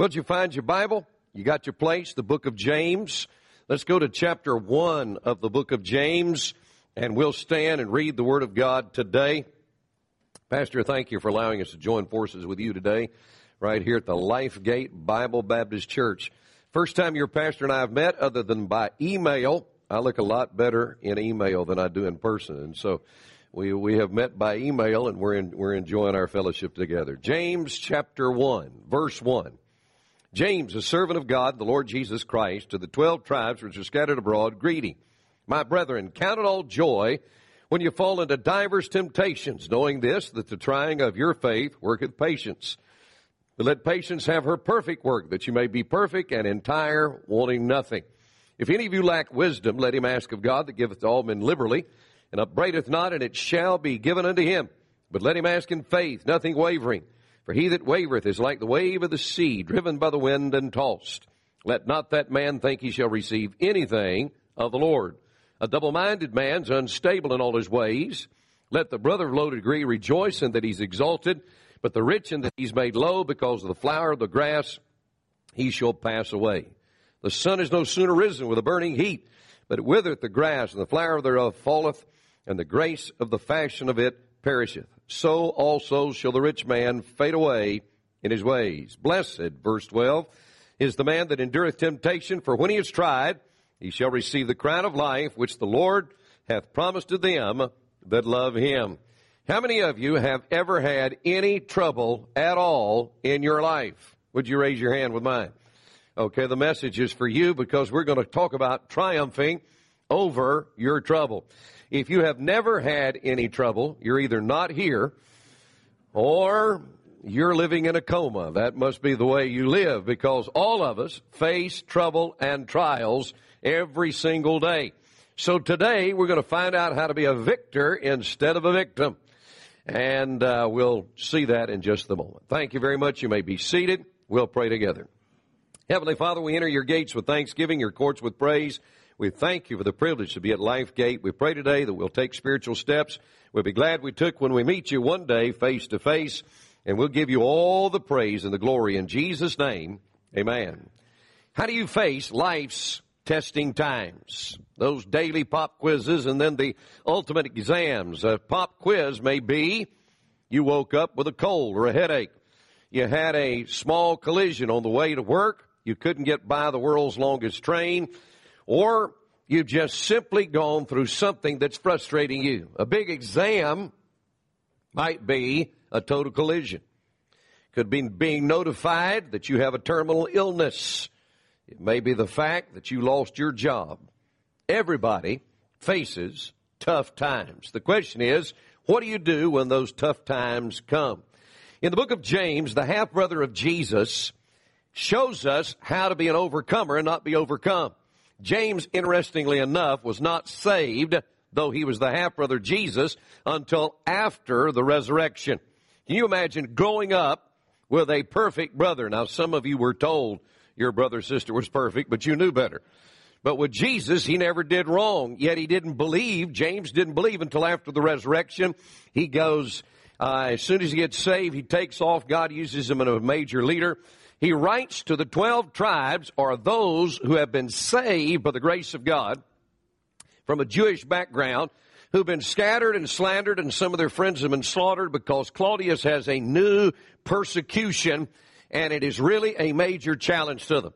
Well, did you find your Bible? You got your place, the book of James. Let's go to chapter 1 of the book of James, and we'll stand and read the Word of God today. Pastor, thank you for allowing us to join forces with you today, right here at the Life Gate Bible Baptist Church. First time your pastor and I have met, other than by email. I look a lot better in email than I do in person, and so we we have met by email, and we're in, we're enjoying our fellowship together. James chapter one, verse one. James, a servant of God, the Lord Jesus Christ, to the twelve tribes which are scattered abroad, greeting. My brethren, count it all joy when you fall into divers temptations, knowing this, that the trying of your faith worketh patience. But let patience have her perfect work, that you may be perfect and entire, wanting nothing. If any of you lack wisdom, let him ask of God that giveth to all men liberally, and upbraideth not, and it shall be given unto him. But let him ask in faith, nothing wavering. For he that wavereth is like the wave of the sea, driven by the wind and tossed. Let not that man think he shall receive anything of the Lord. A double-minded man's unstable in all his ways. Let the brother of low degree rejoice in that he's exalted, but the rich in that he's made low because of the flower of the grass, he shall pass away. The sun is no sooner risen with a burning heat, but it withereth the grass, and the flower thereof falleth, and the grace of the fashion of it perisheth. So also shall the rich man fade away in his ways. Blessed, verse 12, is the man that endureth temptation, for when he is tried, he shall receive the crown of life which the Lord hath promised to them that love him. How many of you have ever had any trouble at all in your life? Would you raise your hand with mine? Okay, the message is for you because we're going to talk about triumphing over your trouble. If you have never had any trouble, you're either not here or you're living in a coma. That must be the way you live because all of us face trouble and trials every single day. So today we're going to find out how to be a victor instead of a victim. And uh, we'll see that in just a moment. Thank you very much. You may be seated. We'll pray together. Heavenly Father, we enter your gates with thanksgiving, your courts with praise. We thank you for the privilege to be at Life Gate. We pray today that we'll take spiritual steps. We'll be glad we took when we meet you one day face to face, and we'll give you all the praise and the glory in Jesus' name. Amen. How do you face life's testing times? Those daily pop quizzes and then the ultimate exams. A pop quiz may be you woke up with a cold or a headache. You had a small collision on the way to work. You couldn't get by the world's longest train or you've just simply gone through something that's frustrating you. A big exam might be a total collision. Could be being notified that you have a terminal illness. It may be the fact that you lost your job. Everybody faces tough times. The question is, what do you do when those tough times come? In the book of James, the half brother of Jesus shows us how to be an overcomer and not be overcome. James, interestingly enough, was not saved, though he was the half brother Jesus, until after the resurrection. Can you imagine growing up with a perfect brother? Now, some of you were told your brother or sister was perfect, but you knew better. But with Jesus, he never did wrong, yet he didn't believe. James didn't believe until after the resurrection. He goes, uh, as soon as he gets saved, he takes off. God uses him as a major leader. He writes to the 12 tribes or those who have been saved by the grace of God from a Jewish background who've been scattered and slandered and some of their friends have been slaughtered because Claudius has a new persecution and it is really a major challenge to them.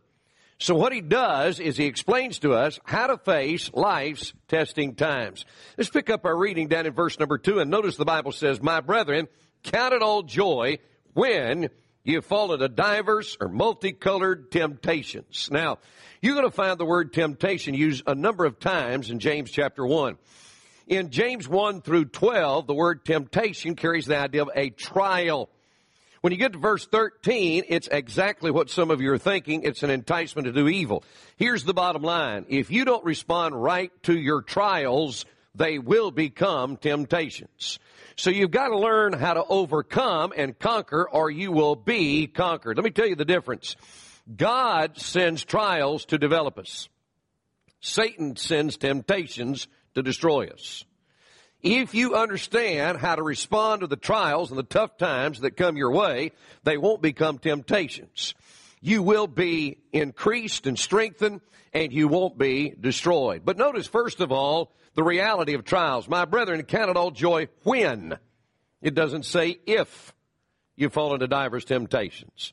So what he does is he explains to us how to face life's testing times. Let's pick up our reading down in verse number two and notice the Bible says, My brethren, count it all joy when You've fallen to divers or multicolored temptations. Now, you're going to find the word temptation used a number of times in James chapter 1. In James 1 through 12, the word temptation carries the idea of a trial. When you get to verse 13, it's exactly what some of you are thinking. It's an enticement to do evil. Here's the bottom line. If you don't respond right to your trials, they will become temptations. So you've got to learn how to overcome and conquer or you will be conquered. Let me tell you the difference. God sends trials to develop us. Satan sends temptations to destroy us. If you understand how to respond to the trials and the tough times that come your way, they won't become temptations. you will be increased and strengthened and you won't be destroyed. But notice, first of all, the reality of trials. My brethren, count it all joy when. It doesn't say if you fall into divers temptations.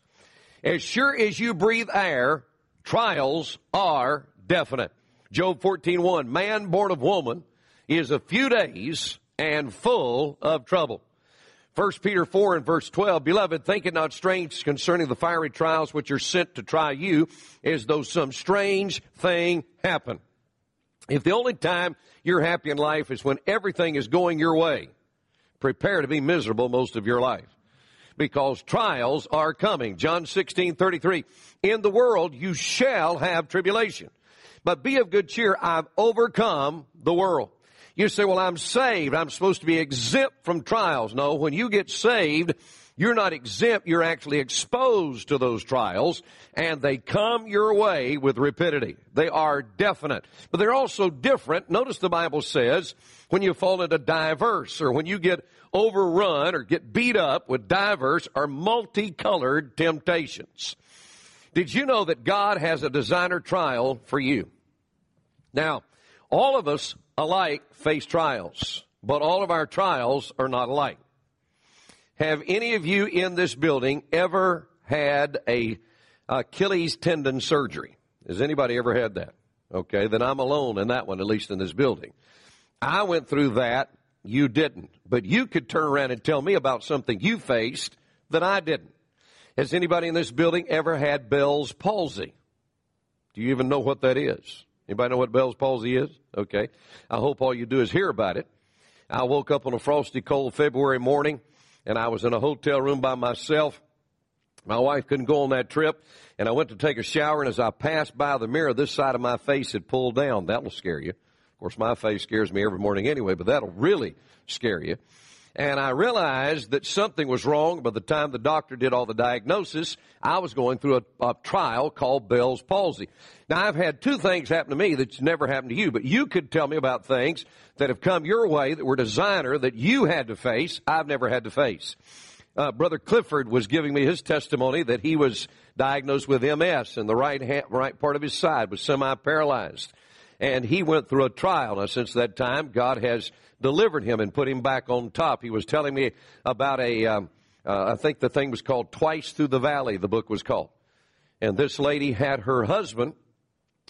As sure as you breathe air, trials are definite. Job 14:1 Man born of woman is a few days and full of trouble. 1 Peter 4 and verse 12, Beloved, think it not strange concerning the fiery trials which are sent to try you, as though some strange thing happened. If the only time you're happy in life is when everything is going your way, prepare to be miserable most of your life. Because trials are coming. John 16, 33. In the world you shall have tribulation. But be of good cheer. I've overcome the world. You say, well, I'm saved. I'm supposed to be exempt from trials. No, when you get saved, you're not exempt. You're actually exposed to those trials and they come your way with rapidity. They are definite, but they're also different. Notice the Bible says when you fall into diverse or when you get overrun or get beat up with diverse or multicolored temptations. Did you know that God has a designer trial for you? Now, all of us alike face trials, but all of our trials are not alike. Have any of you in this building ever had a Achilles tendon surgery? Has anybody ever had that? Okay, then I'm alone in that one, at least in this building. I went through that. You didn't. But you could turn around and tell me about something you faced that I didn't. Has anybody in this building ever had Bell's palsy? Do you even know what that is? Anybody know what Bell's palsy is? Okay. I hope all you do is hear about it. I woke up on a frosty cold February morning and I was in a hotel room by myself. My wife couldn't go on that trip and I went to take a shower and as I passed by the mirror, this side of my face had pulled down. That'll scare you. Of course, my face scares me every morning anyway, but that'll really scare you. And I realized that something was wrong by the time the doctor did all the diagnosis. I was going through a, a, trial called Bell's palsy. Now, I've had two things happen to me that's never happened to you, but you could tell me about things that have come your way that were designer that you had to face, I've never had to face. Uh, Brother Clifford was giving me his testimony that he was diagnosed with MS and the right, hand, right part of his side was semi-paralyzed. And he went through a trial. Now, since that time, God has delivered him and put him back on top. He was telling me about a, um, uh, I think the thing was called Twice Through the Valley, the book was called. And this lady had her husband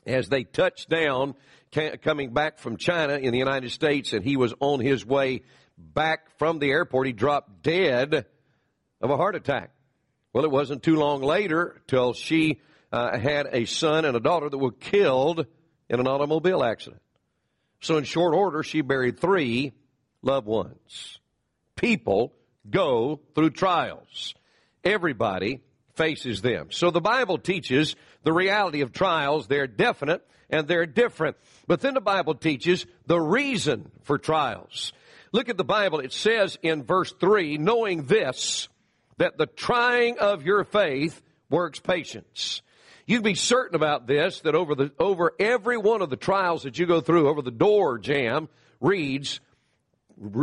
as they touched down coming back from China in the United States and he was on his way back from the airport. He dropped dead of a heart attack. Well, it wasn't too long later till she uh, had a son and a daughter that were killed in an automobile accident. So in short order, she buried three loved ones. People go through trials. Everybody faces them. So the Bible teaches the reality of trials. They're definite and they're different. But then the Bible teaches the reason for trials. Look at the Bible. It says in verse 3, knowing this, that the trying of your faith works patience. You can be certain about this that over the over every one of the trials that you go through, over the door jamb reads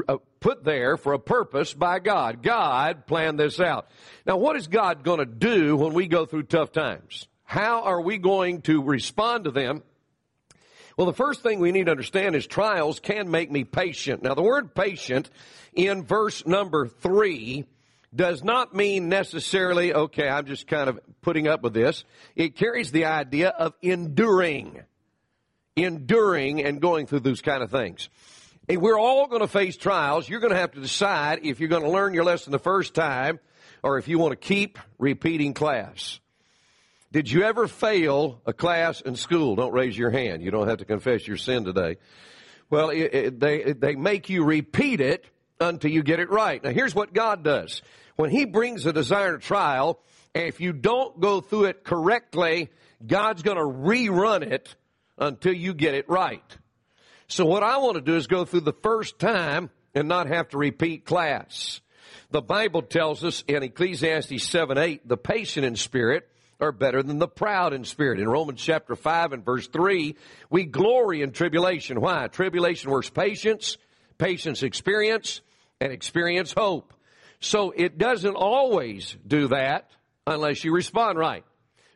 uh, put there for a purpose by God. God planned this out. Now, what is God going to do when we go through tough times? How are we going to respond to them? Well, the first thing we need to understand is trials can make me patient. Now, the word patient in verse number three does not mean necessarily, okay, I'm just kind of putting up with this. It carries the idea of enduring. Enduring and going through those kind of things. And we're all going to face trials. You're going to have to decide if you're going to learn your lesson the first time or if you want to keep repeating class. Did you ever fail a class in school? Don't raise your hand. You don't have to confess your sin today. Well, it, it, they, they make you repeat it until you get it right. Now here's what God does. When He brings a desire to trial, and if you don't go through it correctly, God's going to rerun it until you get it right. So what I want to do is go through the first time and not have to repeat class. The Bible tells us in Ecclesiastes 7 8, the patient in spirit are better than the proud in spirit. In Romans chapter 5 and verse 3, we glory in tribulation. Why? Tribulation works patience, patience experience, and experience hope. So it doesn't always do that unless you respond right.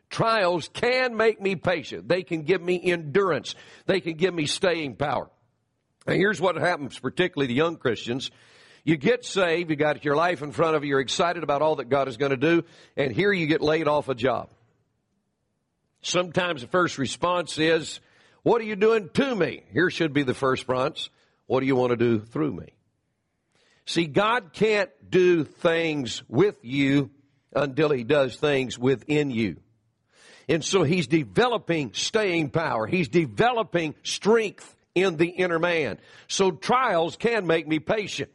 Trials can make me patient. They can give me endurance. They can give me staying power. And here's what happens, particularly to young Christians. You get saved, you got your life in front of you, you're excited about all that God is going to do, and here you get laid off a job. Sometimes the first response is, What are you doing to me? Here should be the first response. What do you want to do through me? See, God can't do things with you until He does things within you. And so He's developing staying power. He's developing strength in the inner man. So trials can make me patient.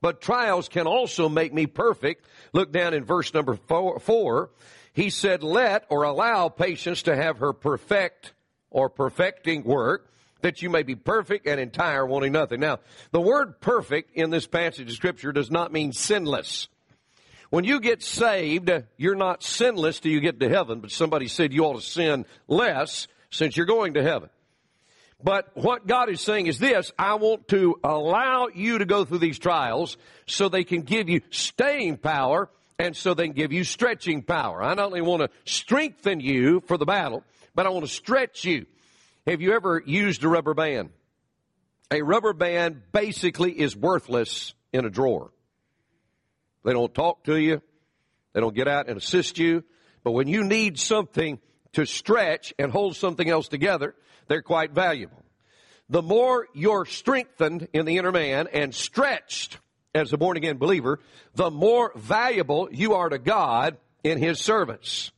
But trials can also make me perfect. Look down in verse number four, four. He said, let or allow patience to have her perfect or perfecting work that you may be perfect and entire, wanting nothing. Now, the word perfect in this passage of scripture does not mean sinless. When you get saved, you're not sinless till you get to heaven, but somebody said you ought to sin less since you're going to heaven. But what God is saying is this, I want to allow you to go through these trials so they can give you staying power and so they can give you stretching power. I not only want to strengthen you for the battle, but I want to stretch you. Have you ever used a rubber band? A rubber band basically is worthless in a drawer. They don't talk to you. They don't get out and assist you. But when you need something to stretch and hold something else together, they're quite valuable. The more you're strengthened in the inner man and stretched as a born again believer, the more valuable you are to God in His service.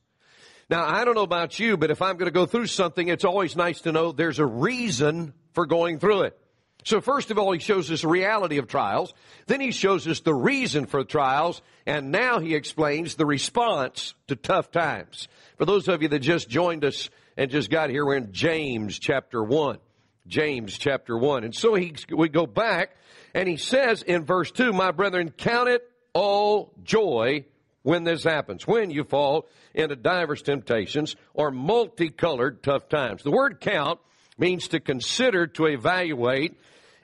Now, I don't know about you, but if I'm going to go through something, it's always nice to know there's a reason for going through it. So first of all, he shows us the reality of trials. Then he shows us the reason for trials. And now he explains the response to tough times. For those of you that just joined us and just got here. We're in James chapter 1. James chapter 1. And so he, we go back and he says in verse 2, My brethren, count it all joy when this happens, when you fall into diverse temptations or multicolored tough times. The word count means to consider, to evaluate.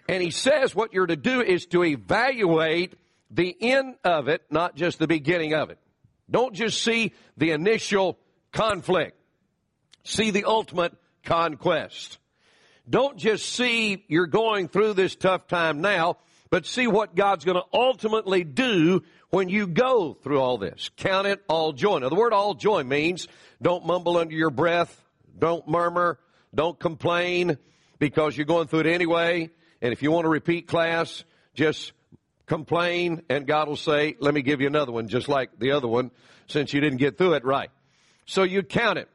And he says what you're to do is to evaluate the end of it, not just the beginning of it. Don't just see the initial conflict see the ultimate conquest. Don't just see you're going through this tough time now, but see what God's going to ultimately do when you go through all this. Count it all joy. Now, the word all joy means don't mumble under your breath, don't murmur, don't complain because you're going through it anyway. And if you want to repeat class, just complain and God will say, let me give you another one just like the other one since you didn't get through it right. So you count it.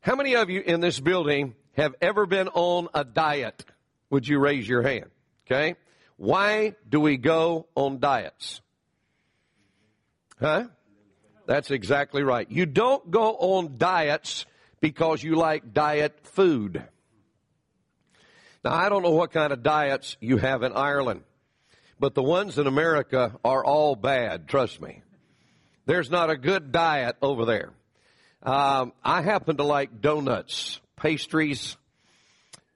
How many of you in this building have ever been on a diet? Would you raise your hand? Okay. Why do we go on diets? Huh? That's exactly right. You don't go on diets because you like diet food. Now, I don't know what kind of diets you have in Ireland, but the ones in America are all bad, trust me. There's not a good diet over there. Um, I happen to like donuts, pastries.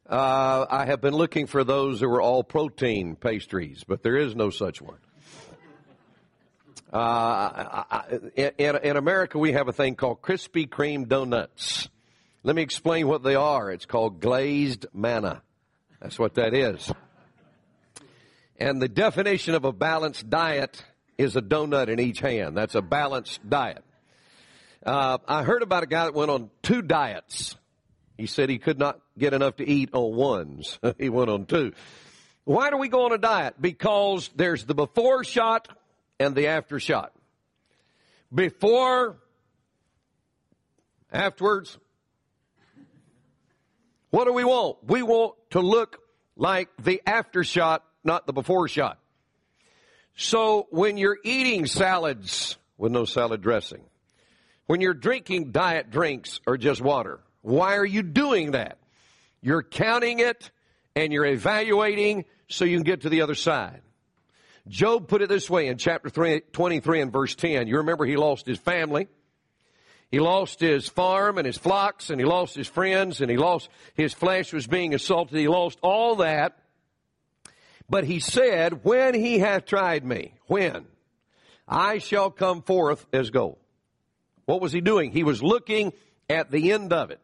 Uh, I have been looking for those that were all protein pastries, but there is no such one. Uh, in, in America, we have a thing called Krispy Kreme donuts. Let me explain what they are. It's called glazed manna. That's what that is. And the definition of a balanced diet is a donut in each hand. That's a balanced diet. Uh, I heard about a guy that went on two diets. He said he could not get enough to eat on ones. he went on two. Why do we go on a diet? Because there's the before shot and the after shot. Before, afterwards. What do we want? We want to look like the after shot, not the before shot. So when you're eating salads with no salad dressing, when you're drinking diet drinks or just water. Why are you doing that? You're counting it and you're evaluating so you can get to the other side. Job put it this way in chapter 23 and verse 10. You remember he lost his family. He lost his farm and his flocks and he lost his friends and he lost his flesh was being assaulted. He lost all that. But he said, when he hath tried me, when? I shall come forth as gold. What was he doing? He was looking at the end of it.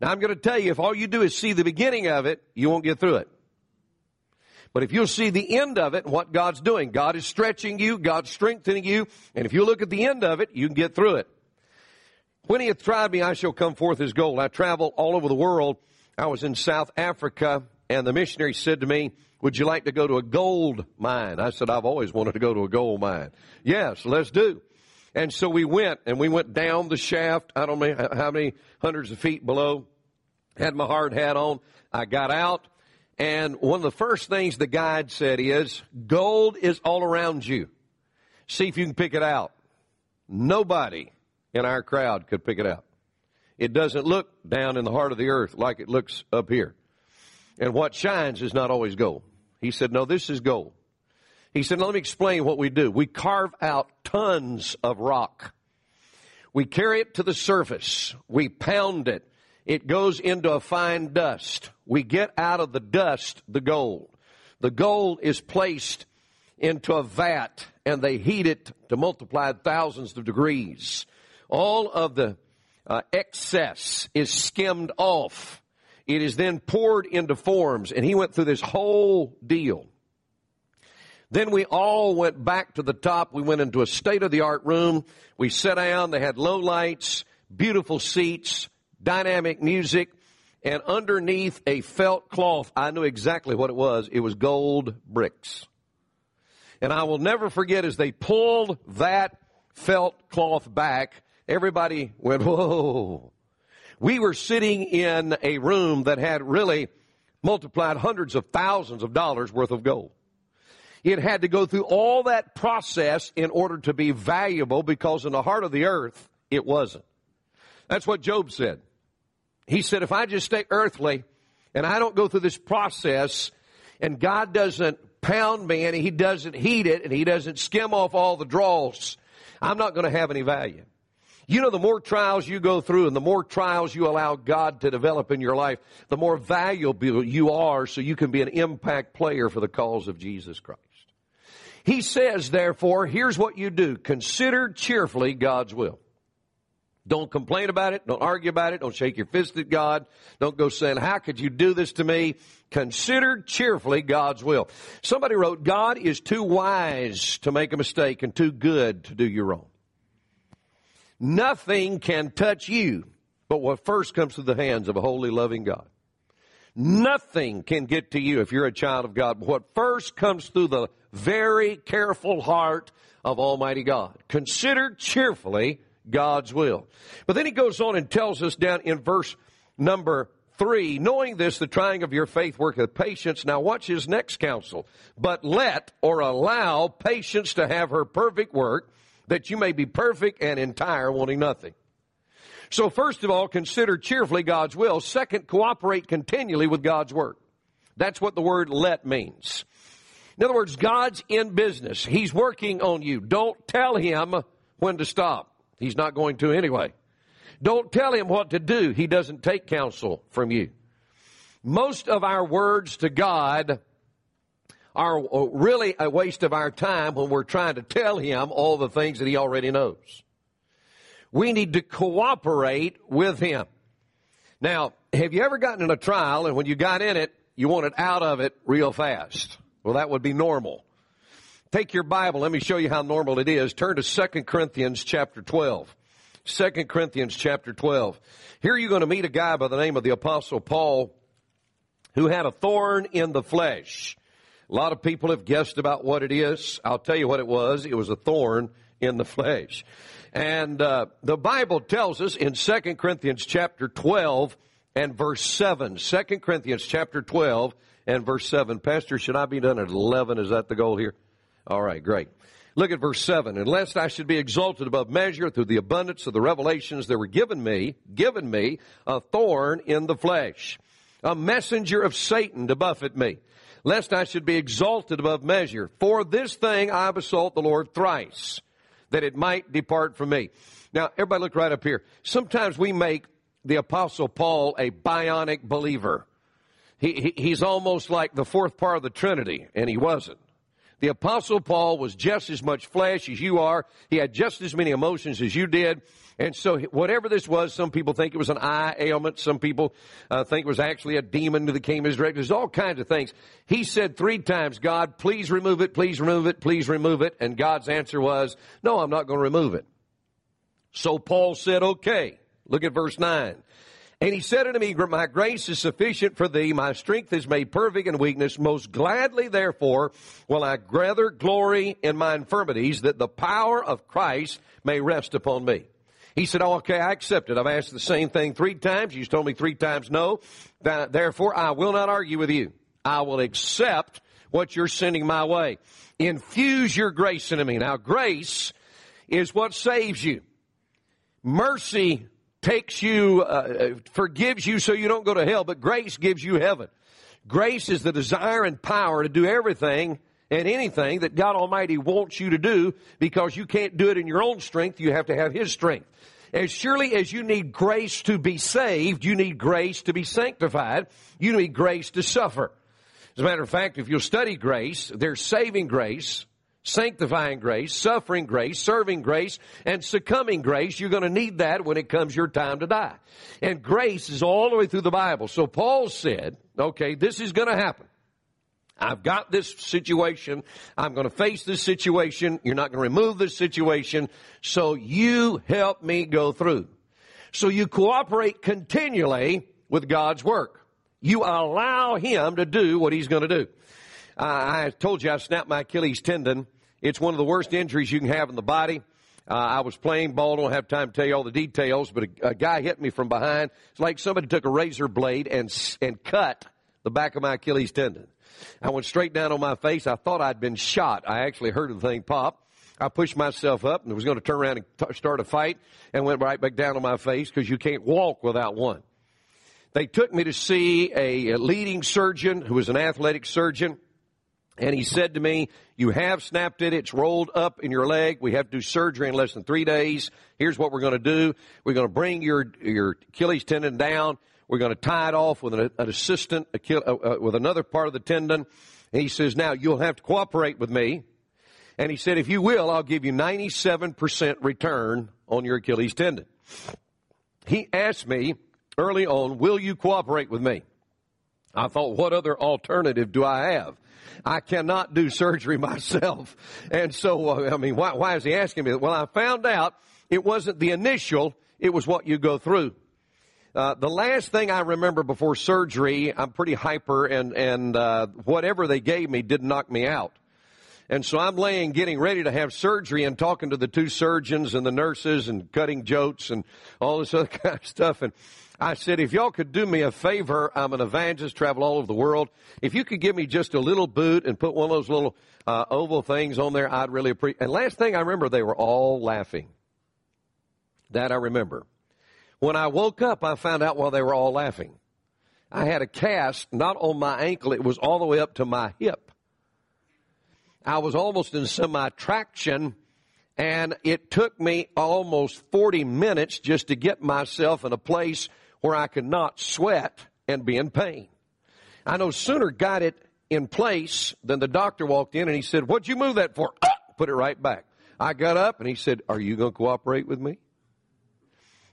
Now I'm going to tell you, if all you do is see the beginning of it, you won't get through it. But if you'll see the end of it and what God's doing, God is stretching you, God's strengthening you, and if you look at the end of it, you can get through it. When he hath tried me, I shall come forth as gold. I travel all over the world. I was in South Africa, and the missionary said to me, would you like to go to a gold mine? I said, I've always wanted to go to a gold mine. Yes, let's do. And so we went, and we went down the shaft. I don't know how many hundreds of feet below. Had my hard hat on. I got out, and one of the first things the guide said is, gold is all around you. See if you can pick it out. Nobody in our crowd could pick it out. It doesn't look down in the heart of the earth like it looks up here. And what shines is not always gold. He said, no, this is gold. He said, let me explain what we do. We carve out tons of rock. We carry it to the surface. We pound it. It goes into a fine dust. We get out of the dust the gold. The gold is placed into a vat and they heat it to multiply thousands of degrees. All of the uh, excess is skimmed off. It is then poured into forms and he went through this whole deal. Then we all went back to the top. We went into a state of the art room. We sat down. They had low lights, beautiful seats, dynamic music, and underneath a felt cloth, I knew exactly what it was. It was gold bricks. And I will never forget as they pulled that felt cloth back, everybody went, whoa. We were sitting in a room that had really multiplied hundreds of thousands of dollars worth of gold. It had to go through all that process in order to be valuable because in the heart of the earth, it wasn't. That's what Job said. He said, if I just stay earthly and I don't go through this process and God doesn't pound me and he doesn't heat it and he doesn't skim off all the draws, I'm not going to have any value. You know, the more trials you go through and the more trials you allow God to develop in your life, the more valuable you are so you can be an impact player for the cause of Jesus Christ. He says, therefore, here's what you do. Consider cheerfully God's will. Don't complain about it. Don't argue about it. Don't shake your fist at God. Don't go saying, how could you do this to me? Consider cheerfully God's will. Somebody wrote, God is too wise to make a mistake and too good to do you wrong. Nothing can touch you but what first comes through the hands of a holy, loving God. Nothing can get to you if you're a child of God what first comes through the very careful heart of Almighty God. Consider cheerfully God's will. But then he goes on and tells us down in verse number three, knowing this, the trying of your faith worketh patience. Now watch his next counsel. But let or allow patience to have her perfect work, that you may be perfect and entire, wanting nothing. So first of all, consider cheerfully God's will. Second, cooperate continually with God's work. That's what the word let means. In other words, God's in business. He's working on you. Don't tell him when to stop. He's not going to anyway. Don't tell him what to do. He doesn't take counsel from you. Most of our words to God are uh, really a waste of our time when we're trying to tell him all the things that he already knows. We need to cooperate with him. Now, have you ever gotten in a trial and when you got in it, you wanted out of it real fast? Well, that would be normal. Take your Bible. Let me show you how normal it is. Turn to 2 Corinthians chapter 12. 2 Corinthians chapter 12. Here you're going to meet a guy by the name of the apostle Paul who had a thorn in the flesh. A lot of people have guessed about what it is. I'll tell you what it was. It was a thorn in the flesh. And uh, the Bible tells us in 2 Corinthians chapter 12 and verse 7. 2 Corinthians chapter 12 and verse 7. Pastor, should I be done at 11? Is that the goal here? All right, great. Look at verse 7. And lest I should be exalted above measure through the abundance of the revelations that were given me, given me a thorn in the flesh, a messenger of Satan to buffet me, lest I should be exalted above measure. For this thing I besought the Lord thrice, that it might depart from me. Now, everybody look right up here. Sometimes we make the apostle Paul a bionic believer. He, he, he's almost like the fourth part of the Trinity, and he wasn't. The apostle Paul was just as much flesh as you are. He had just as many emotions as you did. And so whatever this was, some people think it was an eye ailment. Some people uh, think it was actually a demon that came his direction. There's all kinds of things. He said three times, God, please remove it, please remove it, please remove it. And God's answer was, no, I'm not going to remove it. So Paul said, okay. Look at verse 9. And he said unto me, My grace is sufficient for thee, my strength is made perfect in weakness. Most gladly, therefore, will I rather glory in my infirmities, that the power of Christ may rest upon me. He said, oh, okay, I accept it. I've asked the same thing three times. You've told me three times no. Therefore, I will not argue with you. I will accept what you're sending my way. Infuse your grace into me. Now, grace is what saves you. Mercy takes you, uh, forgives you so you don't go to hell, but grace gives you heaven. Grace is the desire and power to do everything and anything that God Almighty wants you to do because you can't do it in your own strength. You have to have His strength. As surely as you need grace to be saved, you need grace to be sanctified. You need grace to suffer. As a matter of fact, if you'll study grace, there's saving grace, sanctifying grace, suffering grace, serving grace, and succumbing grace. You're going to need that when it comes your time to die. And grace is all the way through the Bible. So Paul said, okay, this is going to happen. I've got this situation. I'm going to face this situation. You're not going to remove this situation. So you help me go through. So you cooperate continually with God's work. You allow Him to do what He's going to do. I told you I snapped my Achilles tendon it's one of the worst injuries you can have in the body. Uh, I was playing ball. Don't have time to tell you all the details, but a, a, guy hit me from behind. It's like somebody took a razor blade and and cut the back of my Achilles tendon. I went straight down on my face. I thought I'd been shot. I actually heard the thing pop. I pushed myself up and was going to turn around and t- start a fight and went right back down on my face because you can't walk without one. They took me to see a, a leading surgeon who was an athletic surgeon. And he said to me, you have snapped it. It's rolled up in your leg. We have to do surgery in less than three days. Here's what we're going to do. We're going to bring your, your Achilles tendon down. We're going to tie it off with an, an assistant, uh, uh, with another part of the tendon. And he says, now you'll have to cooperate with me. And he said, if you will, I'll give you 97% return on your Achilles tendon. He asked me early on, will you cooperate with me? I thought, what other alternative do I have? I cannot do surgery myself. And so, uh, I mean, why, why is he asking me? Well, I found out it wasn't the initial, it was what you go through. Uh, the last thing I remember before surgery, I'm pretty hyper, and and uh, whatever they gave me didn't knock me out. And so I'm laying, getting ready to have surgery, and talking to the two surgeons and the nurses, and cutting jokes and all this other kind of stuff. And I said, if y'all could do me a favor, I'm an evangelist, travel all over the world. If you could give me just a little boot and put one of those little uh, oval things on there, I'd really appreciate. And last thing I remember, they were all laughing. That I remember. When I woke up, I found out while they were all laughing. I had a cast not on my ankle; it was all the way up to my hip. I was almost in semi traction and it took me almost 40 minutes just to get myself in a place where I could not sweat and be in pain. I no sooner got it in place than the doctor walked in and he said, What'd you move that for? Ah, put it right back. I got up and he said, Are you going to cooperate with me?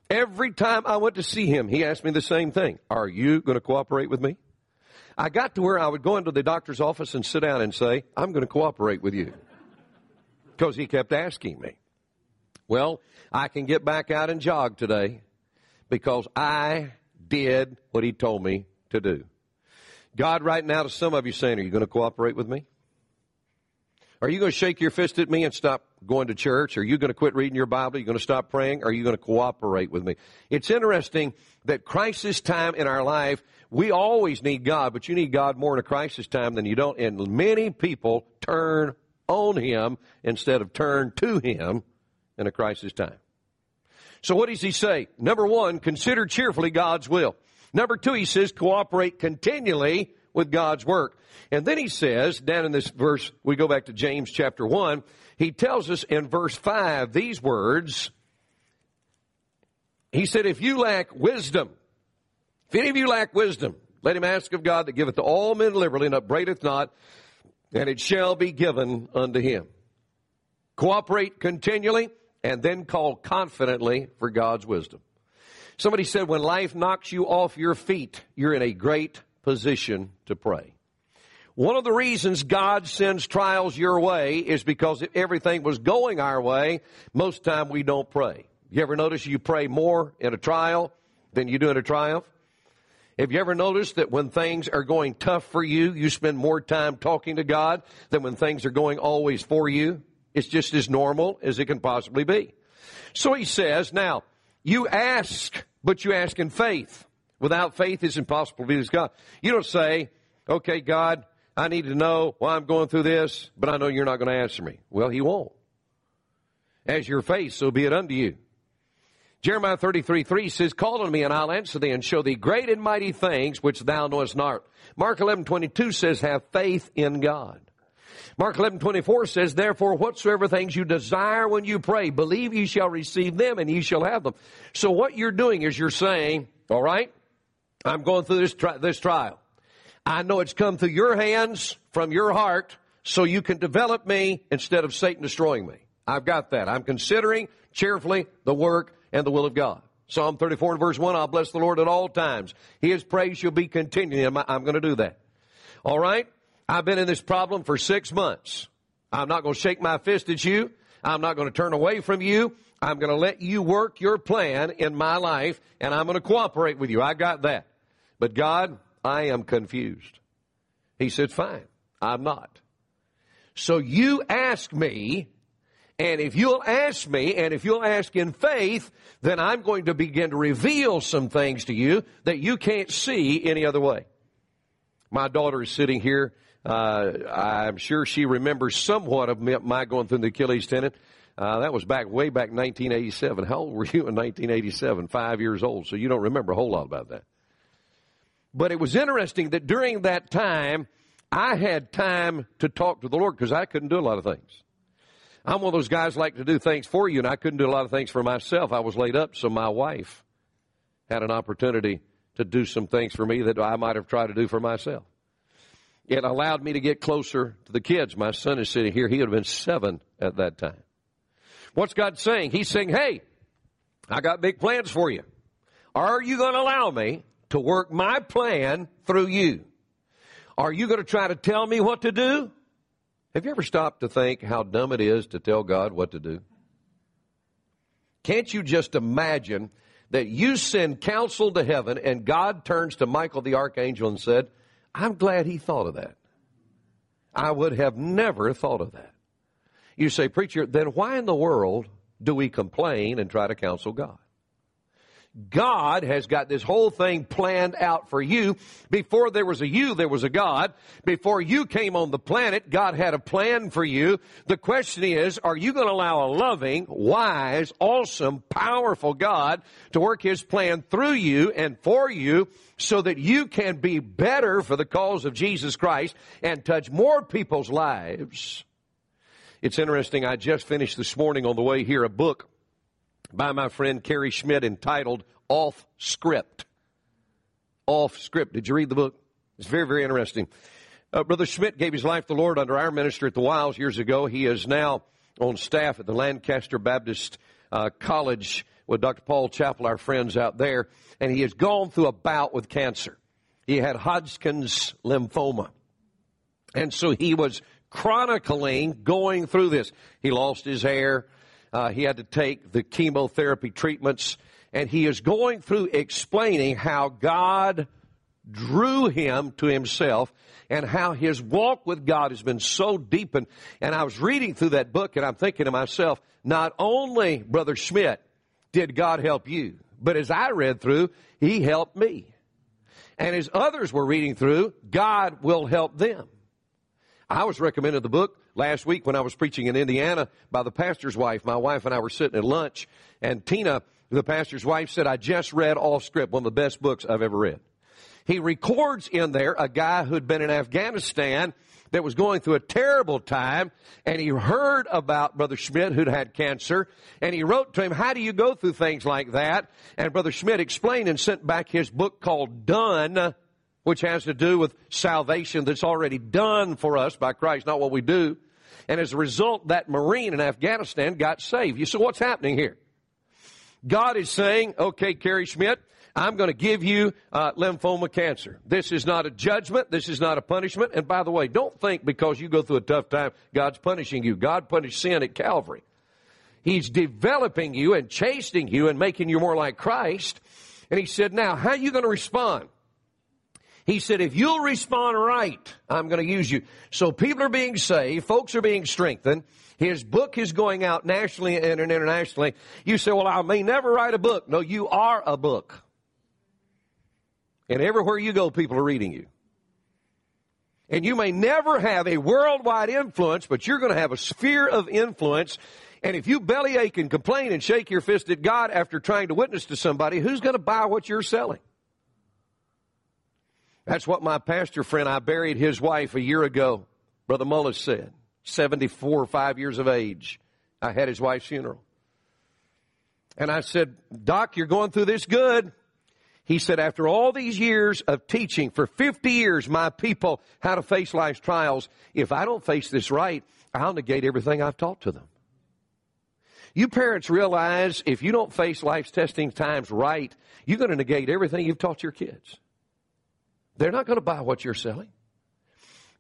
Every time I went to see him, he asked me the same thing Are you going to cooperate with me? I got to where I would go into the doctor's office and sit down and say, I'm going to cooperate with you. Because he kept asking me. Well, I can get back out and jog today because I did what he told me to do. God, right now, to some of you saying, Are you going to cooperate with me? Are you going to shake your fist at me and stop going to church? Are you going to quit reading your Bible? Are you going to stop praying? Are you going to cooperate with me? It's interesting that crisis time in our life, we always need God, but you need God more in a crisis time than you don't. And many people turn on Him instead of turn to Him in a crisis time. So what does he say? Number one, consider cheerfully God's will. Number two, he says cooperate continually with God's work. And then he says, down in this verse, we go back to James chapter 1, he tells us in verse 5 these words. He said, if you lack wisdom, if any of you lack wisdom, let him ask of God that giveth to all men liberally and upbraideth not, and it shall be given unto him. Cooperate continually, and then call confidently for God's wisdom. Somebody said, when life knocks you off your feet, you're in a great position to pray. One of the reasons God sends trials your way is because if everything was going our way, most time we don't pray. You ever notice you pray more in a trial than you do in a triumph? Have you ever noticed that when things are going tough for you, you spend more time talking to God than when things are going always for you? It's just as normal as it can possibly be. So he says, now, you ask, but you ask in faith. Without faith, it's impossible to please God. You don't say, okay, God, I need to know why I'm going through this, but I know you're not going to answer me. Well, he won't. As your faith, so be it unto you. Jeremiah 33, 3 says, Call on me and I'll answer thee and show thee great and mighty things which thou knowest not. Mark 11, 22 says, Have faith in God. Mark 11, 24 says, Therefore, whatsoever things you desire when you pray, believe ye shall receive them and ye shall have them. So what you're doing is you're saying, all right, I'm going through this, tri- this trial. I know it's come through your hands from your heart so you can develop me instead of Satan destroying me. I've got that. I'm considering cheerfully the work and the will of God. Psalm 34 and verse 1, I'll bless the Lord at all times. His praise shall be continuing. I'm going to do that. All right? I've been in this problem for six months. I'm not going to shake my fist at you. I'm not going to turn away from you. I'm going to let you work your plan in my life, and I'm going to cooperate with you. I got that. But God, I am confused. He said, Fine, I'm not. So you ask me, and if you'll ask me, and if you'll ask in faith, then I'm going to begin to reveal some things to you that you can't see any other way. My daughter is sitting here uh, I'm sure she remembers somewhat of my going through the Achilles tendon. Uh, that was back way back 1987. How old were you in 1987? Five years old, so you don't remember a whole lot about that. But it was interesting that during that time, I had time to talk to the Lord because I couldn't do a lot of things. I'm one of those guys like to do things for you, and I couldn't do a lot of things for myself. I was laid up, so my wife had an opportunity to do some things for me that I might have tried to do for myself. It allowed me to get closer to the kids. My son is sitting here. He would have been seven at that time. What's God saying? He's saying, hey, I got big plans for you. Are you going to allow me to work my plan through you? Are you going to try to tell me what to do? Have you ever stopped to think how dumb it is to tell God what to do? Can't you just imagine that you send counsel to heaven and God turns to Michael the archangel and said, I'm glad he thought of that. I would have never thought of that. You say, preacher, then why in the world do we complain and try to counsel God? God has got this whole thing planned out for you. Before there was a you, there was a God. Before you came on the planet, God had a plan for you. The question is, are you going to allow a loving, wise, awesome, powerful God to work His plan through you and for you so that you can be better for the cause of Jesus Christ and touch more people's lives? It's interesting. I just finished this morning on the way here a book by my friend Cary Schmidt entitled Off Script. Off Script. Did you read the book? It's very, very interesting. Uh, Brother Schmidt gave his life to the Lord under our minister at the Wilds years ago. He is now on staff at the Lancaster Baptist uh, College with Dr. Paul Chappell, our friends out there, and he has gone through a bout with cancer. He had Hodgkin's lymphoma. And so he was chronicling going through this. He lost his hair. Uh, he had to take the chemotherapy treatments, and he is going through explaining how God drew him to himself and how his walk with God has been so deepened. And I was reading through that book and I'm thinking to myself, not only, Brother Schmidt, did God help you, but as I read through, he helped me. And as others were reading through, God will help them. I was recommended the book last week when I was preaching in Indiana by the pastor's wife. My wife and I were sitting at lunch, and Tina, the pastor's wife, said, I just read Off Script, one of the best books I've ever read. He records in there a guy who'd been in Afghanistan that was going through a terrible time, and he heard about Brother Schmidt who'd had cancer, and he wrote to him, How do you go through things like that? And Brother Schmidt explained and sent back his book called Done which has to do with salvation that's already done for us by Christ, not what we do. And as a result, that Marine in Afghanistan got saved. You see what's happening here? God is saying, okay, Cary Schmidt, I'm going to give you uh, lymphoma cancer. This is not a judgment. This is not a punishment. And by the way, don't think because you go through a tough time, God's punishing you. God punished sin at Calvary. He's developing you and chastening you and making you more like Christ. And he said, now, how are you going to respond? He said, if you'll respond right, I'm going to use you. So people are being saved, folks are being strengthened. His book is going out nationally and internationally. You say, well, I may never write a book. No, you are a book. And everywhere you go, people are reading you. And you may never have a worldwide influence, but you're going to have a sphere of influence. And if you bellyache and complain and shake your fist at God after trying to witness to somebody, who's going to buy what you're selling? That's what my pastor friend, I buried his wife a year ago, Brother Mullis said. 74 or 5 years of age. I had his wife's funeral. And I said, Doc, you're going through this good. He said, after all these years of teaching for 50 years, my people how to face life's trials, if I don't face this right, I'll negate everything I've taught to them. You parents realize if you don't face life's testing times right, you're going to negate everything you've taught your kids. They're not going to buy what you're selling.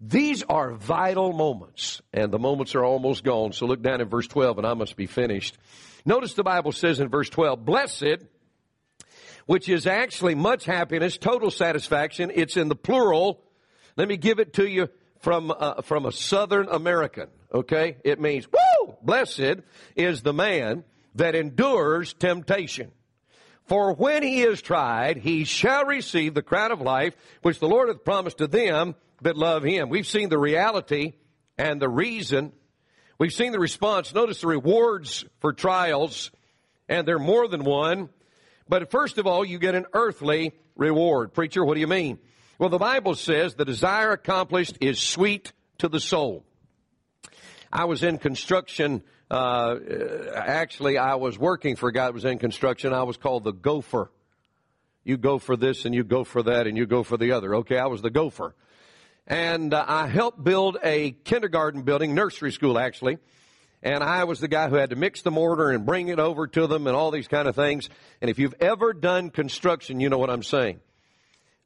These are vital moments, and the moments are almost gone. So look down in verse 12, and I must be finished. Notice the Bible says in verse 12, Blessed, which is actually much happiness, total satisfaction. It's in the plural. Let me give it to you from, uh, from a Southern American, okay? It means, woo! Blessed is the man that endures temptation. For when he is tried, he shall receive the crown of life, which the Lord hath promised to them that love him. We've seen the reality and the reason. We've seen the response. Notice the rewards for trials, and they're more than one. But first of all, you get an earthly reward. Preacher, what do you mean? Well, the Bible says the desire accomplished is sweet to the soul. I was in construction uh, actually, I was working for a guy that was in construction. I was called the gopher. You go for this and you go for that and you go for the other. Okay, I was the gopher. And uh, I helped build a kindergarten building, nursery school actually. And I was the guy who had to mix the mortar and bring it over to them and all these kind of things. And if you've ever done construction, you know what I'm saying.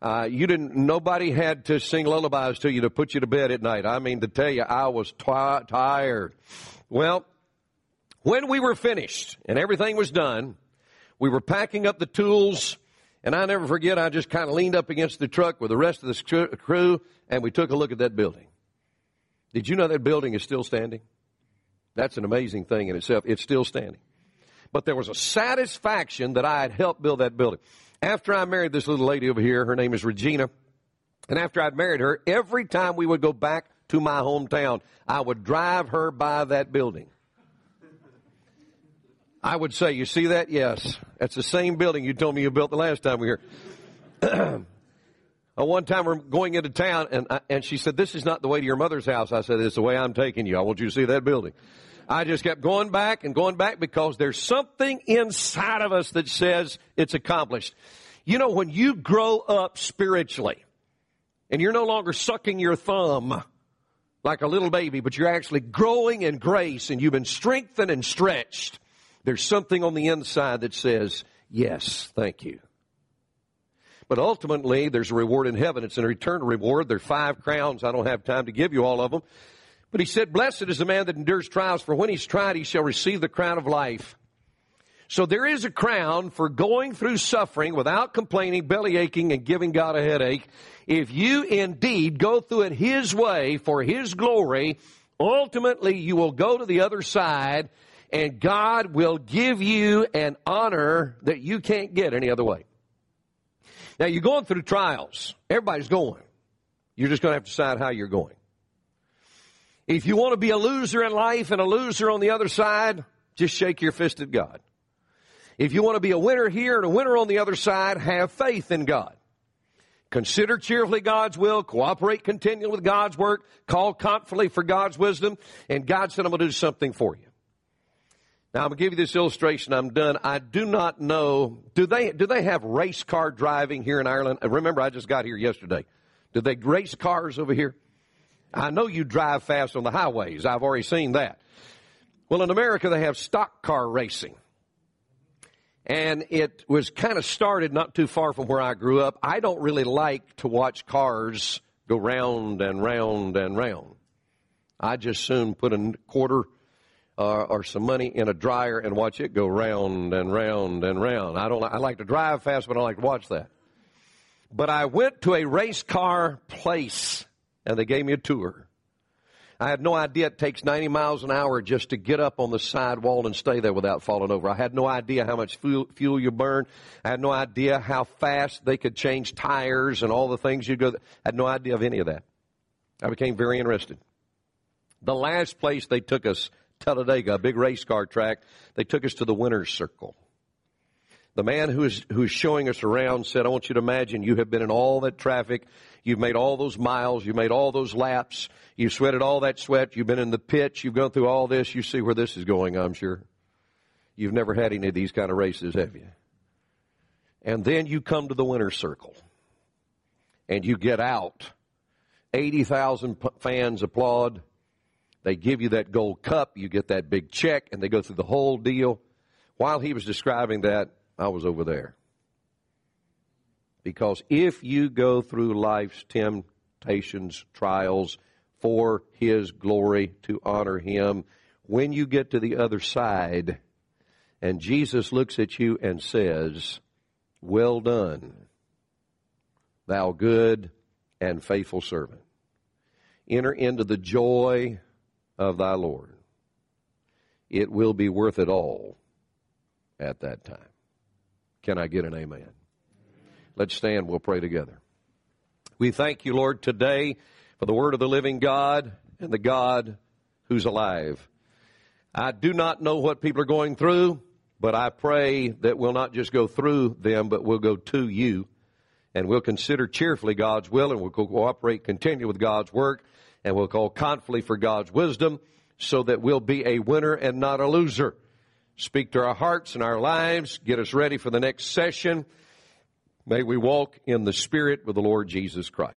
Uh, you didn't, nobody had to sing lullabies to you to put you to bed at night. I mean, to tell you, I was t- tired. Well, when we were finished and everything was done, we were packing up the tools, and I never forget, I just kind of leaned up against the truck with the rest of the crew, and we took a look at that building. Did you know that building is still standing? That's an amazing thing in itself. It's still standing. But there was a satisfaction that I had helped build that building. After I married this little lady over here, her name is Regina, and after I'd married her, every time we would go back to my hometown, I would drive her by that building. I would say, you see that? Yes. That's the same building you told me you built the last time we were here. One time we're going into town and, uh, and she said, this is not the way to your mother's house. I said, it's the way I'm taking you. I want you to see that building. I just kept going back and going back because there's something inside of us that says it's accomplished. You know, when you grow up spiritually and you're no longer sucking your thumb like a little baby, but you're actually growing in grace and you've been strengthened and stretched there's something on the inside that says, yes, thank you. But ultimately, there's a reward in heaven. It's an eternal reward. There are five crowns. I don't have time to give you all of them. But he said, Blessed is the man that endures trials, for when he's tried, he shall receive the crown of life. So there is a crown for going through suffering without complaining, belly aching, and giving God a headache. If you indeed go through it His way for His glory, ultimately you will go to the other side and God will give you an honor that you can't get any other way. Now you're going through trials. Everybody's going. You're just going to have to decide how you're going. If you want to be a loser in life and a loser on the other side, just shake your fist at God. If you want to be a winner here and a winner on the other side, have faith in God. Consider cheerfully God's will, cooperate continually with God's work, call confidently for God's wisdom, and God said, I'm going to do something for you. Now I'm gonna give you this illustration. I'm done. I do not know. Do they do they have race car driving here in Ireland? Uh, remember, I just got here yesterday. Do they race cars over here? I know you drive fast on the highways. I've already seen that. Well, in America, they have stock car racing. And it was kind of started not too far from where I grew up. I don't really like to watch cars go round and round and round. I just soon put a quarter or some money in a dryer and watch it go round and round and round. I don't. I like to drive fast, but I like to watch that. But I went to a race car place and they gave me a tour. I had no idea it takes 90 miles an hour just to get up on the sidewall and stay there without falling over. I had no idea how much fuel, fuel you burn. I had no idea how fast they could change tires and all the things you go. I had no idea of any of that. I became very interested. The last place they took us, Talladega, a big race car track, they took us to the winner's circle. The man who is, who is showing us around said, I want you to imagine you have been in all that traffic. You've made all those miles. You've made all those laps. You've sweated all that sweat. You've been in the pits. You've gone through all this. You see where this is going, I'm sure. You've never had any of these kind of races, have you? And then you come to the winner's circle and you get out. 80,000 fans applaud. They give you that gold cup. You get that big check and they go through the whole deal. While he was describing that, I was over there. Because if you go through life's temptations, trials, for His glory to honor Him. When you get to the other side and Jesus looks at you and says, Well done, thou good and faithful servant. Enter into the joy of thy Lord. It will be worth it all at that time. Can I get an amen? Let's stand. We'll pray together. We thank you, Lord, today for the word of the living God and the God who's alive. I do not know what people are going through, but I pray that we'll not just go through them, but we'll go to you. And we'll consider cheerfully God's will and we'll cooperate, continue with God's work, and we'll call confidently for God's wisdom so that we'll be a winner and not a loser. Speak to our hearts and our lives. Get us ready for the next session. May we walk in the Spirit with the Lord Jesus Christ.